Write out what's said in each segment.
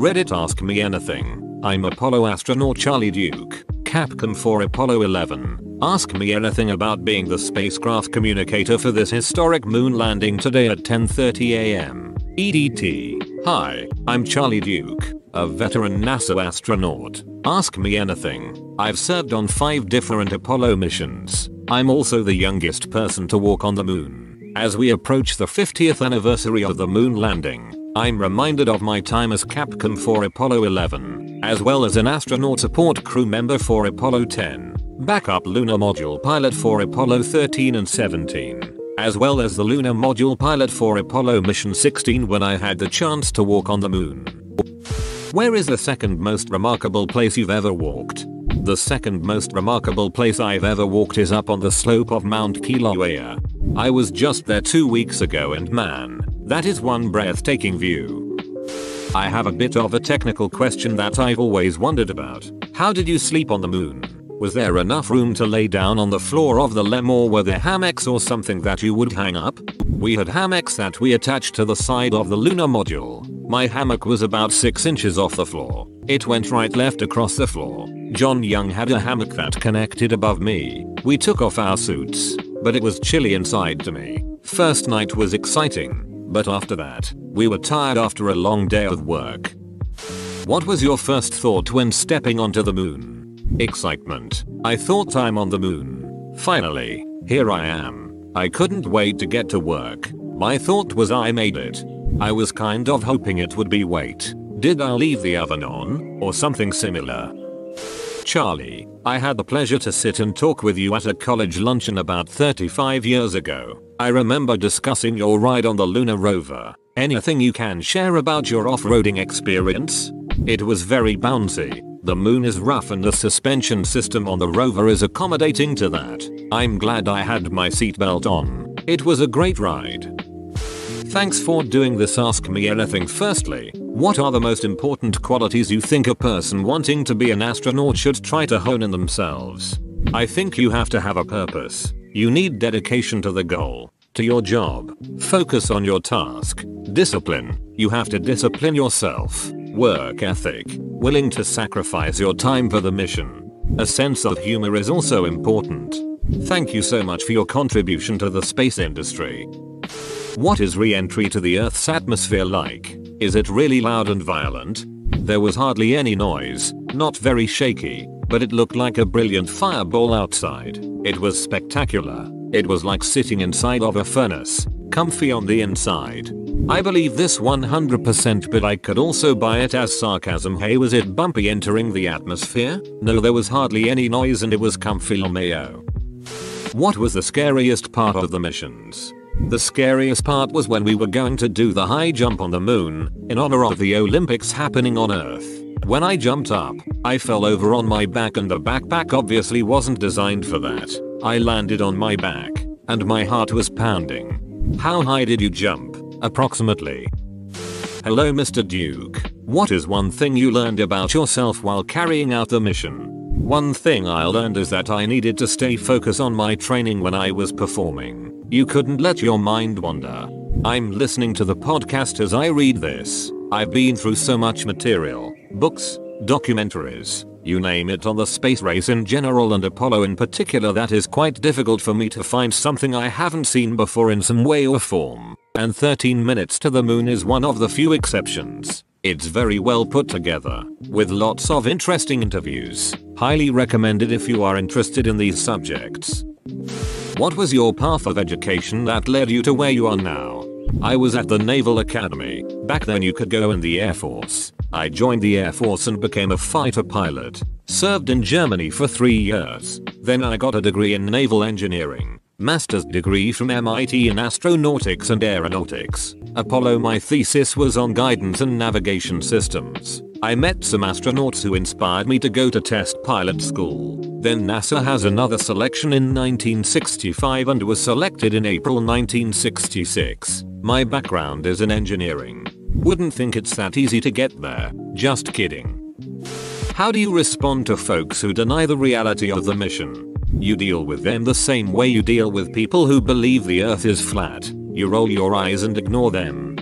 Reddit Ask Me Anything. I'm Apollo astronaut Charlie Duke, Capcom for Apollo 11. Ask me anything about being the spacecraft communicator for this historic moon landing today at 10:30 a.m. EDT. Hi, I'm Charlie Duke, a veteran NASA astronaut. Ask me anything. I've served on 5 different Apollo missions. I'm also the youngest person to walk on the moon. As we approach the 50th anniversary of the moon landing, I'm reminded of my time as Capcom for Apollo 11, as well as an astronaut support crew member for Apollo 10, backup lunar module pilot for Apollo 13 and 17, as well as the lunar module pilot for Apollo mission 16 when I had the chance to walk on the moon. Where is the second most remarkable place you've ever walked? The second most remarkable place I've ever walked is up on the slope of Mount Kilauea. I was just there two weeks ago and man, that is one breathtaking view. I have a bit of a technical question that I've always wondered about. How did you sleep on the moon? Was there enough room to lay down on the floor of the LEM or were there hammocks or something that you would hang up? We had hammocks that we attached to the side of the lunar module. My hammock was about 6 inches off the floor. It went right left across the floor. John Young had a hammock that connected above me. We took off our suits, but it was chilly inside to me. First night was exciting, but after that, we were tired after a long day of work. What was your first thought when stepping onto the moon? Excitement. I thought I'm on the moon. Finally, here I am. I couldn't wait to get to work. My thought was I made it. I was kind of hoping it would be wait. Did I leave the oven on? Or something similar? Charlie, I had the pleasure to sit and talk with you at a college luncheon about 35 years ago. I remember discussing your ride on the lunar rover. Anything you can share about your off-roading experience? It was very bouncy. The moon is rough and the suspension system on the rover is accommodating to that. I'm glad I had my seatbelt on. It was a great ride. Thanks for doing this ask me anything firstly. What are the most important qualities you think a person wanting to be an astronaut should try to hone in themselves? I think you have to have a purpose. You need dedication to the goal, to your job, focus on your task, discipline, you have to discipline yourself, work ethic, willing to sacrifice your time for the mission. A sense of humor is also important. Thank you so much for your contribution to the space industry. What is re-entry to the Earth's atmosphere like? Is it really loud and violent? There was hardly any noise, not very shaky, but it looked like a brilliant fireball outside. It was spectacular. It was like sitting inside of a furnace, comfy on the inside. I believe this 100% but I could also buy it as sarcasm hey was it bumpy entering the atmosphere? No there was hardly any noise and it was comfy mayo. What was the scariest part of the missions? The scariest part was when we were going to do the high jump on the moon, in honor of the Olympics happening on Earth. When I jumped up, I fell over on my back and the backpack obviously wasn't designed for that. I landed on my back, and my heart was pounding. How high did you jump, approximately? Hello Mr. Duke. What is one thing you learned about yourself while carrying out the mission? One thing I learned is that I needed to stay focused on my training when I was performing. You couldn't let your mind wander. I'm listening to the podcast as I read this. I've been through so much material, books, documentaries, you name it on the space race in general and Apollo in particular that is quite difficult for me to find something I haven't seen before in some way or form. And 13 minutes to the moon is one of the few exceptions. It's very well put together, with lots of interesting interviews. Highly recommended if you are interested in these subjects. What was your path of education that led you to where you are now? I was at the Naval Academy. Back then you could go in the Air Force. I joined the Air Force and became a fighter pilot. Served in Germany for 3 years. Then I got a degree in naval engineering. Master's degree from MIT in astronautics and aeronautics. Apollo my thesis was on guidance and navigation systems. I met some astronauts who inspired me to go to test pilot school. Then NASA has another selection in 1965 and was selected in April 1966. My background is in engineering. Wouldn't think it's that easy to get there. Just kidding. How do you respond to folks who deny the reality of the mission? You deal with them the same way you deal with people who believe the earth is flat. You roll your eyes and ignore them.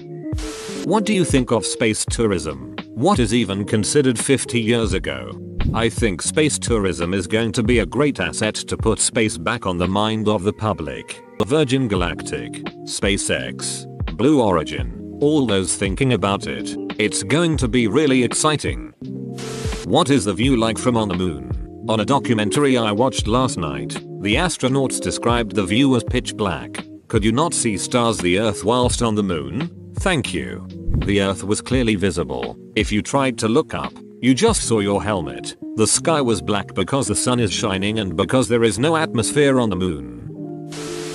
What do you think of space tourism? What is even considered 50 years ago? I think space tourism is going to be a great asset to put space back on the mind of the public. Virgin Galactic, SpaceX, Blue Origin, all those thinking about it. It's going to be really exciting. What is the view like from on the moon? On a documentary I watched last night, the astronauts described the view as pitch black. Could you not see stars the earth whilst on the moon? Thank you. The earth was clearly visible. If you tried to look up, you just saw your helmet. The sky was black because the sun is shining and because there is no atmosphere on the moon.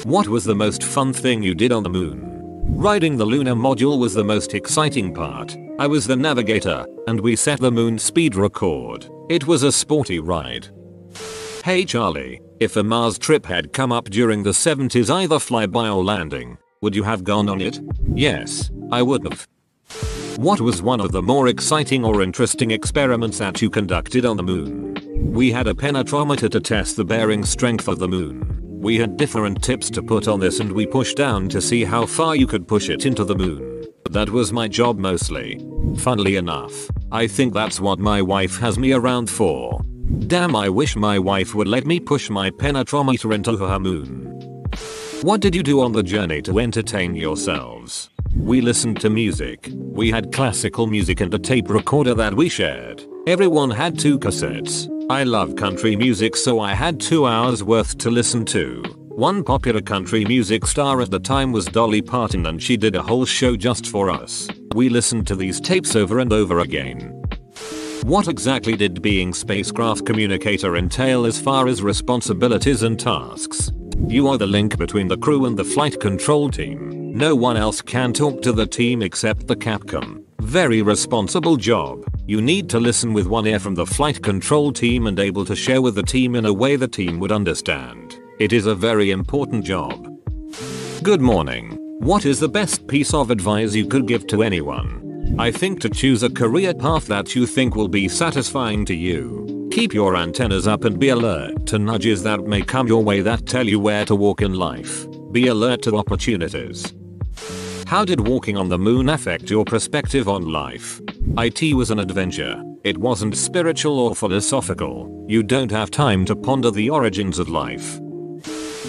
What was the most fun thing you did on the moon? Riding the lunar module was the most exciting part. I was the navigator, and we set the moon speed record. It was a sporty ride. Hey Charlie, if a Mars trip had come up during the 70s either flyby or landing, would you have gone on it? Yes, I would have. What was one of the more exciting or interesting experiments that you conducted on the moon? We had a penetrometer to test the bearing strength of the moon. We had different tips to put on this and we pushed down to see how far you could push it into the moon. That was my job mostly. Funnily enough, I think that's what my wife has me around for. Damn I wish my wife would let me push my penetrometer into her moon. What did you do on the journey to entertain yourselves? We listened to music. We had classical music and a tape recorder that we shared. Everyone had two cassettes. I love country music so I had 2 hours worth to listen to. One popular country music star at the time was Dolly Parton and she did a whole show just for us. We listened to these tapes over and over again. What exactly did being spacecraft communicator entail as far as responsibilities and tasks? You are the link between the crew and the flight control team. No one else can talk to the team except the Capcom. Very responsible job. You need to listen with one ear from the flight control team and able to share with the team in a way the team would understand. It is a very important job. Good morning. What is the best piece of advice you could give to anyone? I think to choose a career path that you think will be satisfying to you. Keep your antennas up and be alert to nudges that may come your way that tell you where to walk in life. Be alert to opportunities. How did walking on the moon affect your perspective on life? IT was an adventure. It wasn't spiritual or philosophical. You don't have time to ponder the origins of life.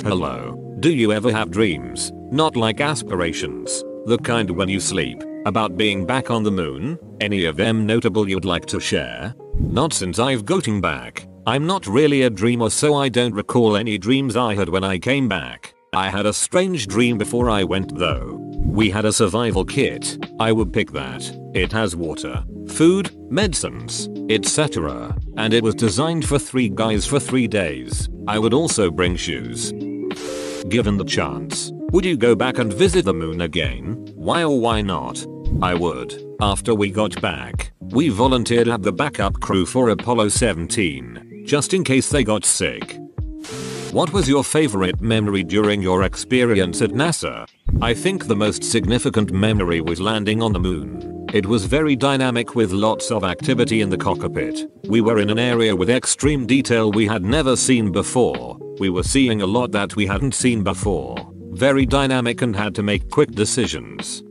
Hello. Do you ever have dreams? Not like aspirations. The kind when you sleep. About being back on the moon? Any of them notable you'd like to share? Not since I've gotten back. I'm not really a dreamer so I don't recall any dreams I had when I came back. I had a strange dream before I went though. We had a survival kit. I would pick that. It has water, food, medicines, etc. And it was designed for 3 guys for 3 days. I would also bring shoes. Given the chance, would you go back and visit the moon again? Why or why not? I would. After we got back, we volunteered at the backup crew for Apollo 17, just in case they got sick. What was your favorite memory during your experience at NASA? I think the most significant memory was landing on the moon. It was very dynamic with lots of activity in the cockpit. We were in an area with extreme detail we had never seen before. We were seeing a lot that we hadn't seen before. Very dynamic and had to make quick decisions.